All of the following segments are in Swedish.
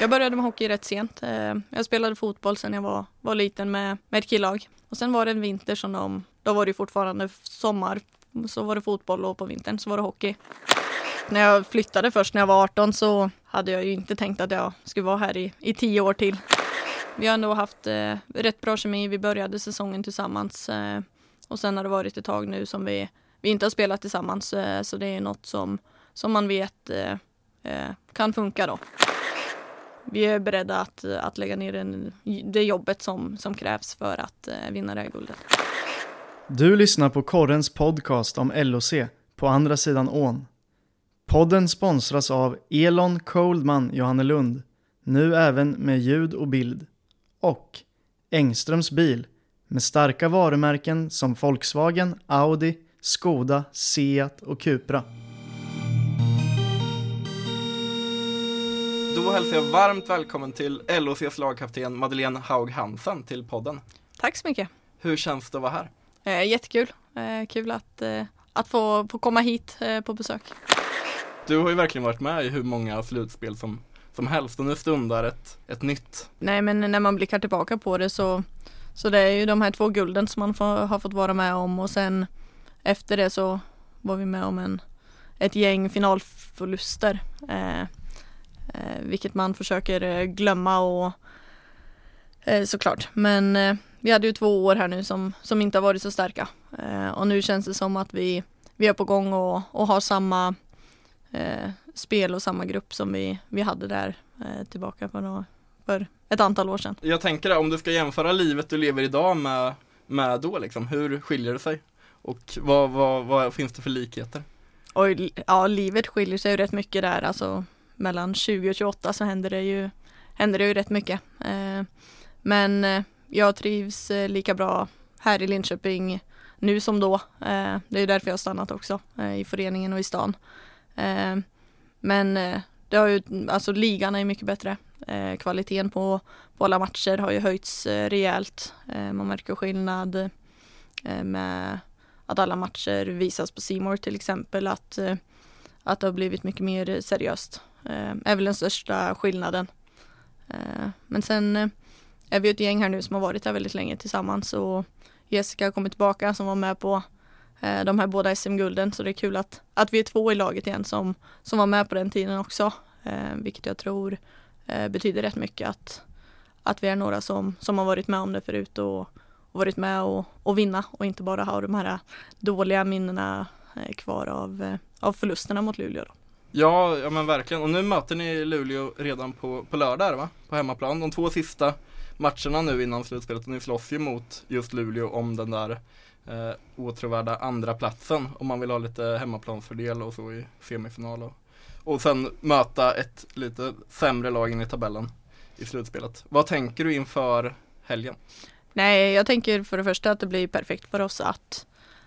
Jag började med hockey rätt sent. Eh, jag spelade fotboll sedan jag var, var liten med, med ett killag. Och sen var det en vinter som de, då var det fortfarande sommar, så var det fotboll och på vintern så var det hockey. När jag flyttade först när jag var 18 så hade jag ju inte tänkt att jag skulle vara här i, i tio år till. Vi har ändå haft eh, rätt bra kemi. Vi började säsongen tillsammans eh, och sen har det varit ett tag nu som vi, vi inte har spelat tillsammans. Eh, så det är något som, som man vet eh, eh, kan funka då. Vi är beredda att, att lägga ner den, det jobbet som, som krävs för att eh, vinna det här guldet. Du lyssnar på Korrens podcast om LOC på andra sidan ån. Podden sponsras av Elon Coldman Johannelund, nu även med ljud och bild. Och Engströms bil med starka varumärken som Volkswagen, Audi, Skoda, Seat och Cupra. Då hälsar jag varmt välkommen till LOCs lagkapten Madeleine Haug Hansen till podden. Tack så mycket. Hur känns det att vara här? Eh, jättekul. Eh, kul att, eh, att få, få komma hit eh, på besök. Du har ju verkligen varit med i hur många slutspel som, som helst och nu stundar ett, ett nytt. Nej men när man blickar tillbaka på det så, så det är ju de här två gulden som man får, har fått vara med om och sen efter det så var vi med om en, ett gäng finalförluster. Eh, vilket man försöker eh, glömma och eh, såklart. Men vi hade ju två år här nu som, som inte har varit så starka. Och nu känns det som att vi, vi är på gång och, och har samma spel och samma grupp som vi, vi hade där tillbaka för, några, för ett antal år sedan. Jag tänker om du ska jämföra livet du lever idag med, med då liksom, hur skiljer det sig? Och vad, vad, vad finns det för likheter? Och ja, livet skiljer sig ju rätt mycket där, alltså mellan 20 och 28 så händer det ju, händer det ju rätt mycket. Eh, men eh, jag trivs eh, lika bra här i Linköping nu som då. Eh, det är därför jag har stannat också eh, i föreningen och i stan. Eh, men eh, det har ju, alltså ligan är mycket bättre. kvaliteten på, på alla matcher har ju höjts rejält. man märker skillnad med att alla matcher visas på Simor till exempel. Att, att det har blivit mycket mer seriöst. Eh, är väl den största skillnaden. Eh, men sen eh, är vi ett gäng här nu som har varit här väldigt länge tillsammans och Jessica har kommit tillbaka som var med på eh, de här båda SM-gulden så det är kul att, att vi är två i laget igen som, som var med på den tiden också. Eh, vilket jag tror eh, betyder rätt mycket att, att vi är några som, som har varit med om det förut och, och varit med och, och vinna och inte bara ha de här dåliga minnena eh, kvar av, eh, av förlusterna mot Luleå. Då. Ja, ja men verkligen. Och nu möter ni Luleå redan på, på lördag va? På hemmaplan. De två sista matcherna nu innan slutspelet och ni slåss ju mot just Luleå om den där eh, åtråvärda andra platsen om man vill ha lite hemmaplansfördel och så i semifinal och, och sen möta ett lite sämre lag in i tabellen i slutspelet. Vad tänker du inför helgen? Nej, jag tänker för det första att det blir perfekt för oss att,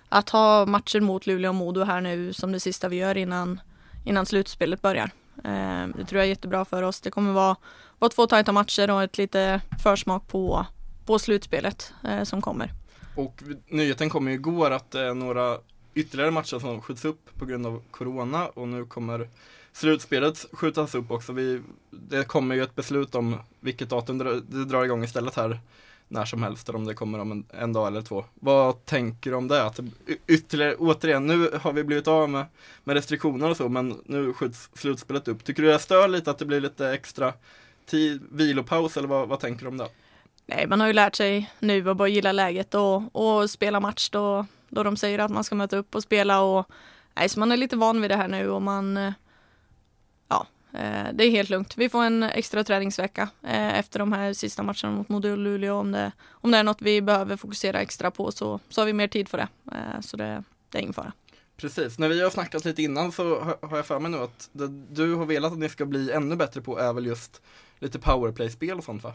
att ha matcher mot Luleå och Modo här nu som det sista vi gör innan, innan slutspelet börjar. Eh, det tror jag är jättebra för oss. Det kommer vara vara två tajta matcher och ett lite försmak på, på slutspelet eh, som kommer. Och nyheten kom ju igår att det är några ytterligare matcher som skjuts upp på grund av Corona och nu kommer slutspelet skjutas upp också. Vi, det kommer ju ett beslut om vilket datum det drar igång istället här när som helst, eller om det kommer om en, en, dag eller två. Vad tänker du om det? Att ytterligare, återigen, nu har vi blivit av med, med restriktioner och så, men nu skjuts slutspelet upp. Tycker du det stör lite att det blir lite extra tid, vilopaus eller vad, vad tänker du om det? Nej, man har ju lärt sig nu att bara gilla läget och, och spela match då, då de säger att man ska möta upp och spela och nej, så man är lite van vid det här nu och man eh, det är helt lugnt. Vi får en extra träningsvecka eh, efter de här sista matcherna mot Modo och Luleå. Om det, om det är något vi behöver fokusera extra på så, så har vi mer tid för det. Så det, det är ingen fara. Precis, när vi har snackat lite innan så har jag för mig nu att det du har velat att ni ska bli ännu bättre på är väl just lite powerplay-spel och sånt va?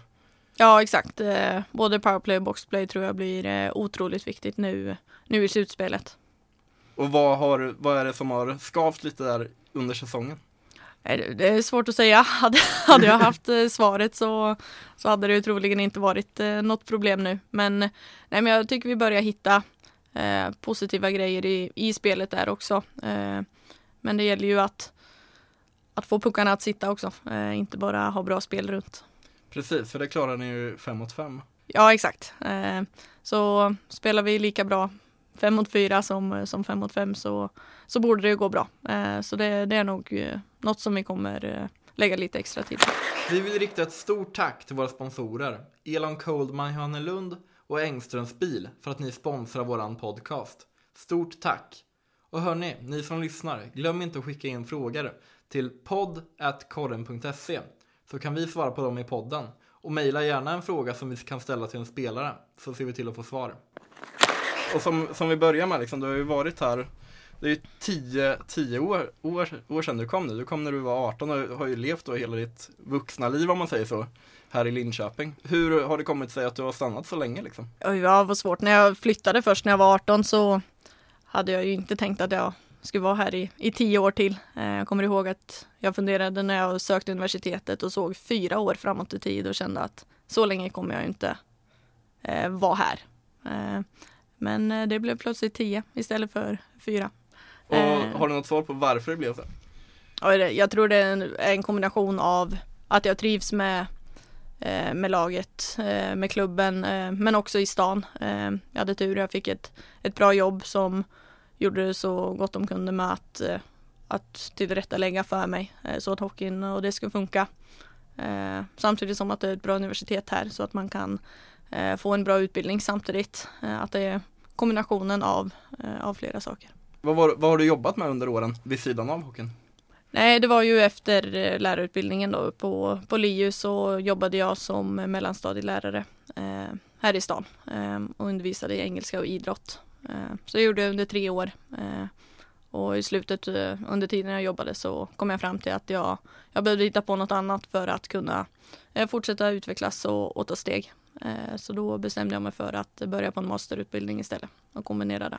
Ja exakt, eh, både powerplay och boxplay tror jag blir eh, otroligt viktigt nu, nu i slutspelet. Och vad, har, vad är det som har skavt lite där under säsongen? Det är svårt att säga. Hade, hade jag haft eh, svaret så, så hade det troligen inte varit något problem nu. Men, nej, men jag tycker vi börjar hitta eh, positiva grejer i, i spelet där också. Eh, men det gäller ju att att få puckarna att sitta också, eh, inte bara ha bra spel runt. Precis, för det klarar ni ju fem mot fem. Ja, exakt. Eh, så spelar vi lika bra fem mot fyra som, som fem mot fem så, så borde det gå bra. Eh, så det, det är nog eh, något som vi kommer eh, lägga lite extra tid på. Vi vill rikta ett stort tack till våra sponsorer Elon Coldman Johannelund och Engströms bil för att ni sponsrar våran podcast. Stort tack! Och hörni, ni som lyssnar, glöm inte att skicka in frågor till podd.korren.se så kan vi svara på dem i podden. Och mejla gärna en fråga som vi kan ställa till en spelare så ser vi till att få svar. Och som, som vi börjar med, liksom, du har ju varit här det är ju tio, tio år, år, år sedan du kom nu. Du kom när du var 18 och har ju levt då hela ditt vuxna liv om man säger så, här i Linköping. Hur har det kommit sig att du har stannat så länge liksom? Oj, ja, vad svårt. När jag flyttade först när jag var 18 så hade jag ju inte tänkt att jag skulle vara här i, i tio år till. Eh, jag kommer ihåg att jag funderade när jag sökte universitetet och såg fyra år framåt i tid och kände att så länge kommer jag inte eh, vara här. Eh, men eh, det blev plötsligt tio istället för fyra. Och Eh. har du något svar på varför det blev så? Jag tror det är en, kombination av att jag trivs med, eh, med laget, med klubben, men också i stan. Jag hade tur, jag fick ett, ett bra jobb som gjorde det så gott de kunde med att, att tillrättalägga för mig så att hockeyn och det skulle funka. Samtidigt som att det är ett bra universitet här så att man kan få en bra utbildning samtidigt. Att det är kombinationen av, eh, av flera saker. Vad, var, vad har du jobbat med under åren vid sidan av hockeyn? Nej, det var ju efter eh, lärarutbildningen då på, på LiU så jobbade jag som mellanstadielärare eh, här i stan eh, och undervisade i engelska och idrott. Eh, så jag gjorde det under tre år. Eh, och i slutet under tiden jag jobbade så kom jag fram till att jag, jag behövde hitta på något annat för att kunna fortsätta utvecklas och, och ta steg. Eh, så då bestämde jag mig för att börja på en masterutbildning istället och kombinera det.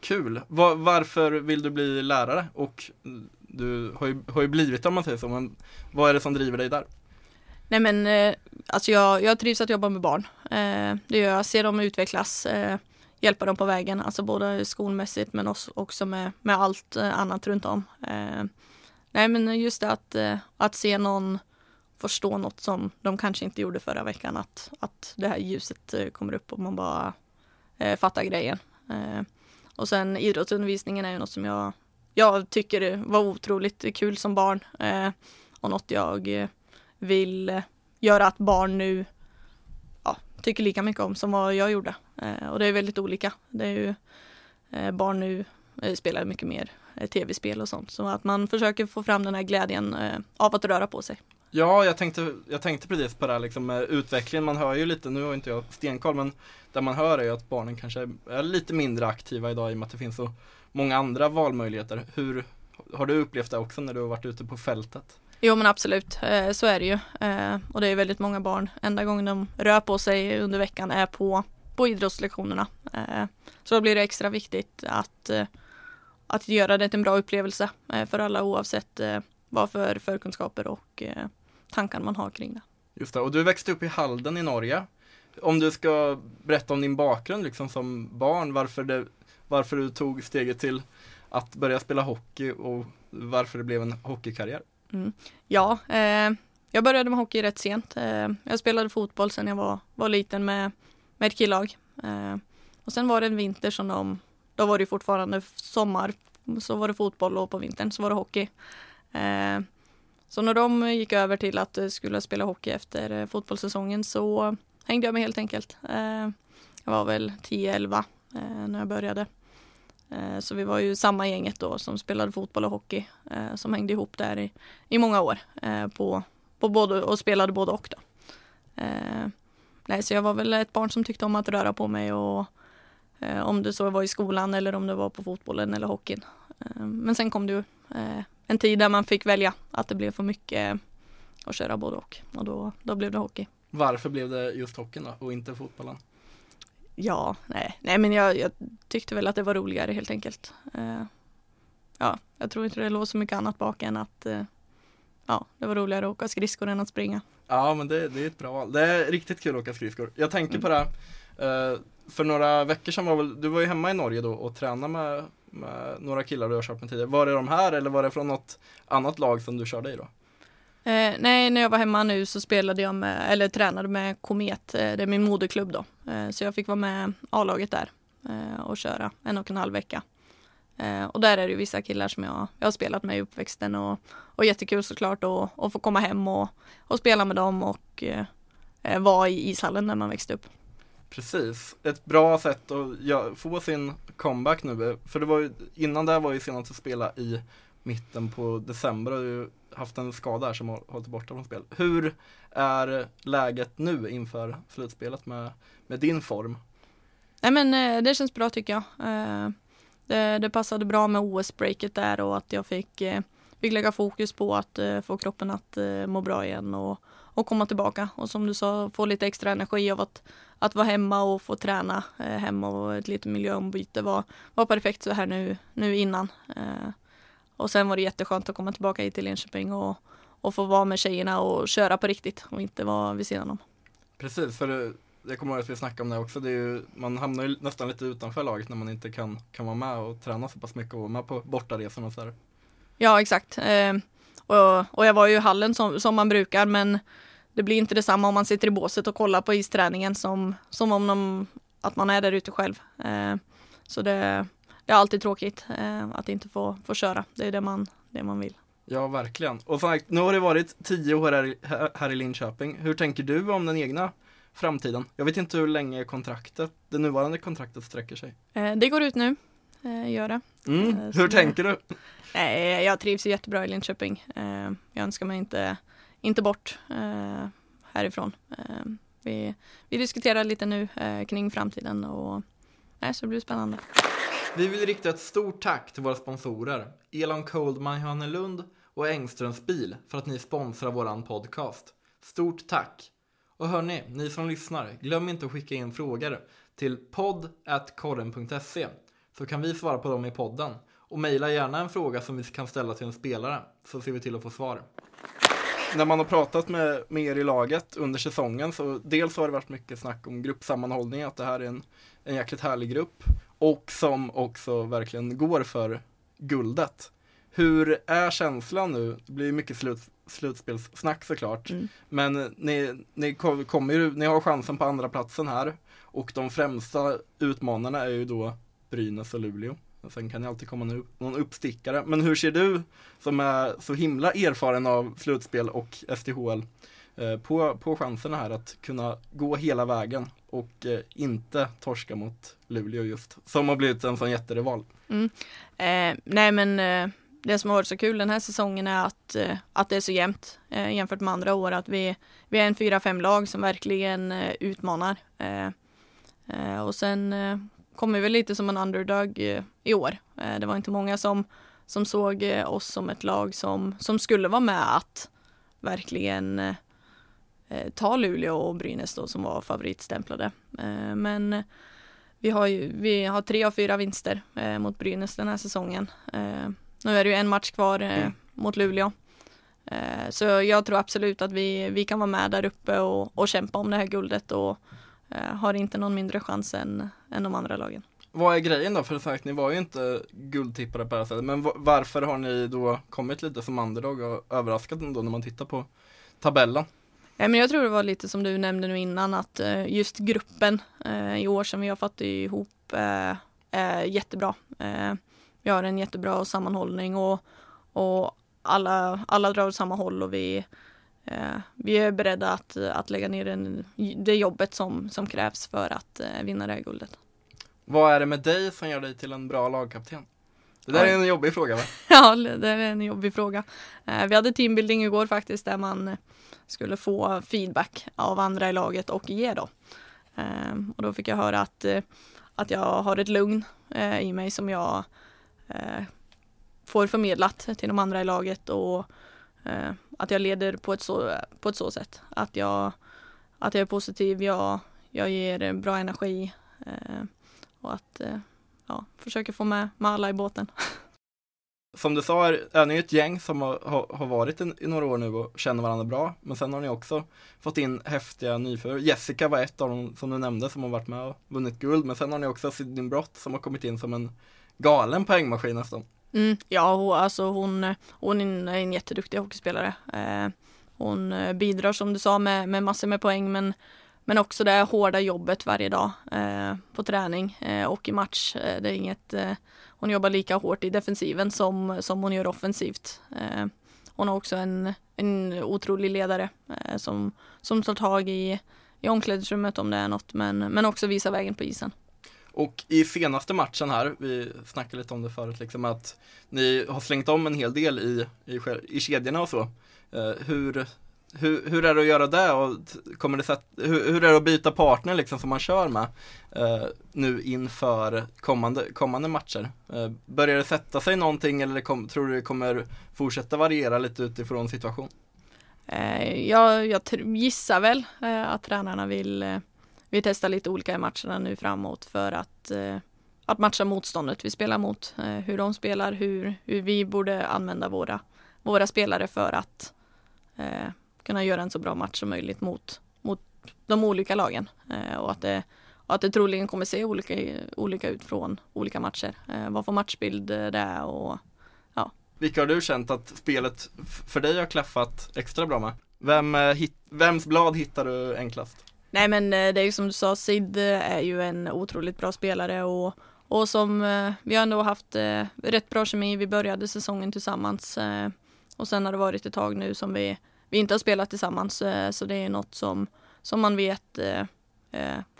Kul! Va, varför vill du bli lärare? Och du har ju, har ju blivit det om man säger så, men vad är det som driver dig där? Nej men eh, alltså jag, jag trivs att jobba med barn. Eh, det gör jag, ser dem utvecklas, hjälpa dem på vägen, alltså både skolmässigt men också, med, med allt annat runt om. Nej men just det att, att se någon förstå något som de kanske inte gjorde förra veckan, att, att det här ljuset eh, kommer upp och man bara eh, fattar grejen. Eh, och sen idrottsundervisningen är ju något som jag, jag tycker var otroligt kul som barn eh, och något jag eh, vill göra att barn nu ja, tycker lika mycket om som vad jag gjorde. Eh, och det är väldigt olika. Det är ju eh, barn nu eh, spelar mycket mer eh, tv-spel och sånt. Så att man försöker få fram den här glädjen eh, av att röra på sig. Ja, jag tänkte, jag tänkte precis på det här liksom med utvecklingen. Man hör ju lite, nu har inte jag stenkoll, men det man hör är ju att barnen kanske är lite mindre aktiva idag i och med att det finns så många andra valmöjligheter. Hur har du upplevt det också när du har varit ute på fältet? Jo men absolut, eh, så är det ju. Eh, och det är väldigt många barn. Enda gången de rör på sig under veckan är på, på idrottslektionerna. Eh, så då blir det extra viktigt att, att göra det till en bra upplevelse för alla oavsett vad för förkunskaper och eh, tankar man har kring det. Just det, och du växte upp i Halden i Norge. Om du ska berätta om din bakgrund liksom som barn, varför, det, varför du tog steget till att börja spela hockey och varför det blev en hockeykarriär. Ja, eh, jag började med hockey rätt sent. Eh, jag spelade fotboll sedan jag var, var liten med, med ett killag. Eh, och sen var det en vinter som de, då var det fortfarande sommar, så var det fotboll och på vintern så var det hockey. Så när de gick över till att eh, skulle spela hockey efter eh, fotbollssäsongen så hängde jag med helt enkelt. Eh, jag var väl 10-11 när jag började. Så vi var ju samma gänget då som spelade fotboll och hockey som hängde ihop där i, i många år på, på både, och spelade både och då. Nej, så jag var väl ett barn som tyckte om att röra på mig och om det så var i skolan eller om det var på fotbollen eller hockeyn. Men sen kom det ju en tid där man fick välja att det blev för mycket att köra både och och då, då blev det hockey. Varför blev det just hockeyn då och inte fotbollen? Ja, nej, nej men jag, jag tyckte väl att det var roligare helt enkelt. Eh, ja, jag tror inte det låg så mycket annat bak än att eh, ja, det var roligare att åka skridskor än att springa. Ja men det, det är ett bra val. Det är riktigt kul att åka skridskor. Jag tänker på det eh, för några veckor sedan var väl, du var ju hemma i Norge då och tränade med Eh, några killar du har kört med tidigare. Var det de här eller var det från något annat lag som du körde i då? Eh, nej, när jag var hemma nu så spelade jag med, eller tränade med Komet, eh, det är min moderklubb då. Eh, så jag fick vara med A-laget där eh, och köra en och en halv vecka. Eh, och där är det ju vissa killar som jag, jag har spelat med i uppväxten och, och jättekul såklart att, att få komma hem och, och spela med dem och eh, vara i ishallen när man växte upp. Precis, ett bra sätt att få sin comeback nu. För det var ju, innan det var ju senast att spela i mitten på december och du haft en skada här som har hållit borta från spel. Hur är läget nu inför slutspelet med, med din form? Nej men eh, det känns bra tycker jag. Eh, det, det passade bra med OS-breaket där och att jag fick, eh, fick lägga fokus på att få kroppen att må bra igen och, och komma tillbaka. Och som du sa, få lite extra energi av att, att vara hemma och få träna hemma och ett litet miljöombyte var, var perfekt så här nu, nu innan. Och sen var det jätteskönt att komma tillbaka hit till Linköping och, och få vara med tjejerna och köra på riktigt och inte vara vid sidan om. Precis, för jag kommer ihåg att vi snackade om det också. Det är ju, man hamnar ju nästan lite utanför laget när man inte kan, kan vara med och träna så pass mycket och vara med på bortaresorna och sådär. Ja, exakt. Eh, och, och jag var ju i hallen som, som man brukar, men det blir inte detsamma om man sitter i båset och kollar på isträningen som, som om de, att man är där ute själv. Eh, så det, det är alltid tråkigt eh, att inte få, få köra. Det är det man, det man vill. Ja, verkligen. Och sagt, nu har det varit tio år här, här i Linköping. Hur tänker du om den egna framtiden? Jag vet inte hur länge kontraktet, det nuvarande kontraktet sträcker sig. Eh, det går ut nu, eh, gör det. Mm, eh, hur tänker du? Eh, jag trivs jättebra i Linköping. Eh, jag önskar mig inte, inte bort eh, härifrån. vi, vi diskuterar lite nu kring framtiden och så det blir spännande. Vi vill rikta ett stort tack till våra sponsorer Elon Coldman Johannelund och Engströms bil för att ni sponsrar våran podcast. Stort tack! Och hörni, ni som lyssnar, glöm inte att skicka in frågor till podd.korren.se så kan vi svara på dem i podden. Och mejla gärna en fråga som vi kan ställa till en spelare så ser vi till att få svar. När man har pratat med, med er i laget under säsongen så dels har det varit mycket snack om gruppsammanhållning, att det här är en, en jäkligt härlig grupp och som också verkligen går för guldet. Hur är känslan nu? Det blir mycket slut, slutspelssnack såklart. Mm. Men ni, ni, kommer ju, ni har chansen på andra platsen här. Och de främsta utmanarna är ju då Brynäs och Luleå. Sen kan det alltid komma någon uppstickare. Men hur ser du, som är så himla erfaren av slutspel och SDHL eh, på, på chanserna här att kunna gå hela vägen och eh, inte torska mot Luleå just, som har blivit en sån jätterival. Mm. Eh, nej men eh, det som har varit så kul den här säsongen är att, eh, att det är så jämnt eh, jämfört med andra år, att vi, vi är en fyra, fem lag som verkligen eh, utmanar. Eh, och sen kommer vi lite som en underdog i år. det var inte många som, som såg oss som ett lag som, som skulle vara med att verkligen eh, ta Luleå och Brynäs då som var favoritstämplade. Eh, men vi har ju, vi har tre av fyra vinster eh, mot Brynäs den här säsongen. Eh, nu är det ju en match kvar eh, mm. mot Luleå. Eh, så jag tror absolut att vi, vi kan vara med där uppe och, och kämpa om det här guldet och har inte någon mindre chans än, än de andra lagen. Vad är grejen då? För sagt, ni var ju inte guldtippade på det här sättet. Men varför har ni då kommit lite som underdog och överraskat ändå när man tittar på tabellen? men jag tror det var lite som du nämnde nu innan att eh, just gruppen eh, i år som vi har fått ihop eh, är jättebra. Vi har en jättebra sammanhållning och, och alla, alla drar åt samma håll och vi, vi är beredda att, att lägga ner den, det jobbet som, som krävs för att vinna det här guldet. Vad är det med dig som gör dig till en bra lagkapten? Det där är en jobbig fråga va? ja, det är en jobbig fråga. Vi hade teambuilding igår faktiskt där man skulle få feedback av andra i laget och ge då. Ehm, och då fick jag höra att, eh, att jag har ett lugn eh, i mig som jag eh, får förmedlat till de andra i laget och Eh, att jag leder på ett så, på ett så sätt. Att jag, att jag är positiv, jag, jag ger bra energi eh, och att eh, ja, försöker få med, med alla i båten. som du sa är, är ni ett gäng som har, har varit i, i några år nu och känner varandra bra. Men sen har ni också fått in häftiga nyförare. Jessica var ett av dem som du nämnde som har varit med och vunnit guld. Men sen har ni också Sidney Brott som har kommit in som en galen poängmaskin nästan. Mm, ja, hon, alltså hon, hon är en jätteduktig hockeyspelare. Eh, hon eh, bidrar som du sa med, med massor med poäng men, men också det hårda jobbet varje dag eh, på träning eh, och i match. Eh, det är inget, eh, hon jobbar lika hårt i defensiven som, som hon gör offensivt. hon har också en, en otrolig ledare som, som tar tag i, i omklädningsrummet om det är något men, men också visar vägen på isen. Och i senaste matchen här, vi snackade lite om det förut, liksom att ni har slängt om en hel del i, i, i kedjorna och så. Eh, hur, hur, hur är det att göra det och kommer det sätt, hur, hur är det att byta partner liksom som man kör med eh, nu inför kommande, kommande matcher? Eh, börjar det sätta sig någonting eller kom, tror du det kommer fortsätta variera lite utifrån situation? Eh, jag, jag gissar väl eh, att tränarna vill vi testar lite olika i matcherna nu framåt för att, eh, att matcha motståndet vi spelar mot. Eh, hur de spelar, hur, hur vi borde använda våra, våra spelare för att eh, kunna göra en så bra match som möjligt mot, mot de olika lagen. Eh, och att det, och att det troligen kommer se olika, olika ut från olika matcher. Eh, vad för matchbild eh, det är och ja. Vilka har du känt att spelet för dig har klaffat extra bra med? Vem, eh, hit, vems blad hittar du enklast? Nej men eh, det är ju som du sa, Sid eh, är ju en otroligt bra spelare och, och som eh, vi har ändå haft rätt bra kemi. Vi började säsongen tillsammans och sen har det varit ett tag nu som vi, vi inte har spelat tillsammans så det är något som, som man vet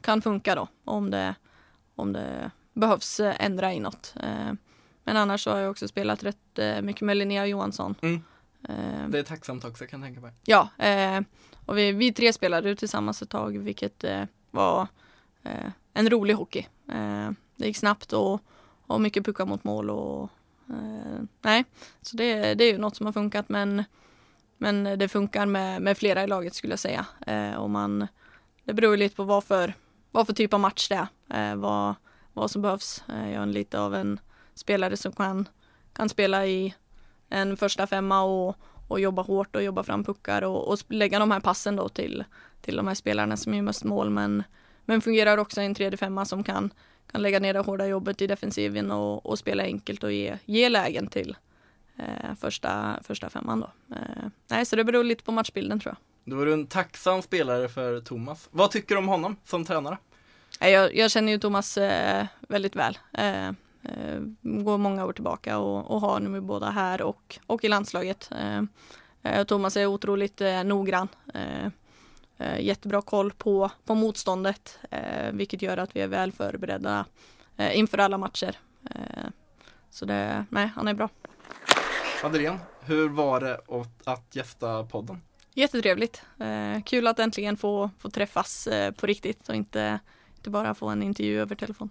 kan funka då om det, om det behövs ändra i något. Men annars så har jag också spelat rätt mycket med Linnea Johansson. Mm. Det är tacksamt också kan jag tänka mig. Ja, och vi, vi tre spelade tillsammans ett tag vilket eh, var eh, en rolig hockey. Eh, det gick snabbt och, och mycket puckar mot mål och eh, nej, så det, det är ju något som har funkat men men det funkar med, med flera i laget skulle jag säga. Eh, och man, det beror lite på vad för, vad för typ av match det är. Eh, vad, vad som behövs. jag är lite av en spelare som kan, kan spela i en första femma och, och jobba hårt och jobba fram puckar och, och lägga de här passen då till, till de här spelarna som gör mest mål men, men fungerar också i en tredje femma som kan, kan lägga ner det hårda jobbet i defensiven och, och spela enkelt och ge, ge lägen till eh, första, första femman då. Eh, nej, så det beror lite på matchbilden tror jag. Då är du en tacksam spelare för Thomas. Vad tycker du om honom som tränare? Jag, jag känner ju Thomas eh, väldigt väl. Eh, Eh, går många år tillbaka och, och har nu båda här och, och i landslaget. Eh, eh, Thomas är otroligt noggrann. Jättebra koll på, på motståndet vilket gör att vi är väl förberedda inför alla matcher. Så det, nej, han är bra. Adrian, hur var det att gästa podden? Jättetrevligt. kul att äntligen få, få träffas på riktigt och inte, inte bara få en intervju över telefon.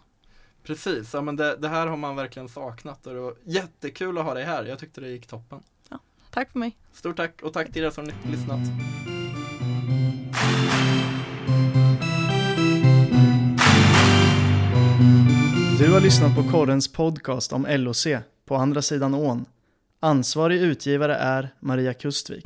Precis, ja, men det, det, här har man verkligen saknat och det var jättekul att ha dig här. Jag tyckte det gick toppen. Ja, tack för mig. Stort tack och tack till er som lyssnat. Du har lyssnat på Korrens podcast om LOC, på andra sidan ån. Ansvarig utgivare är Maria Kustvik.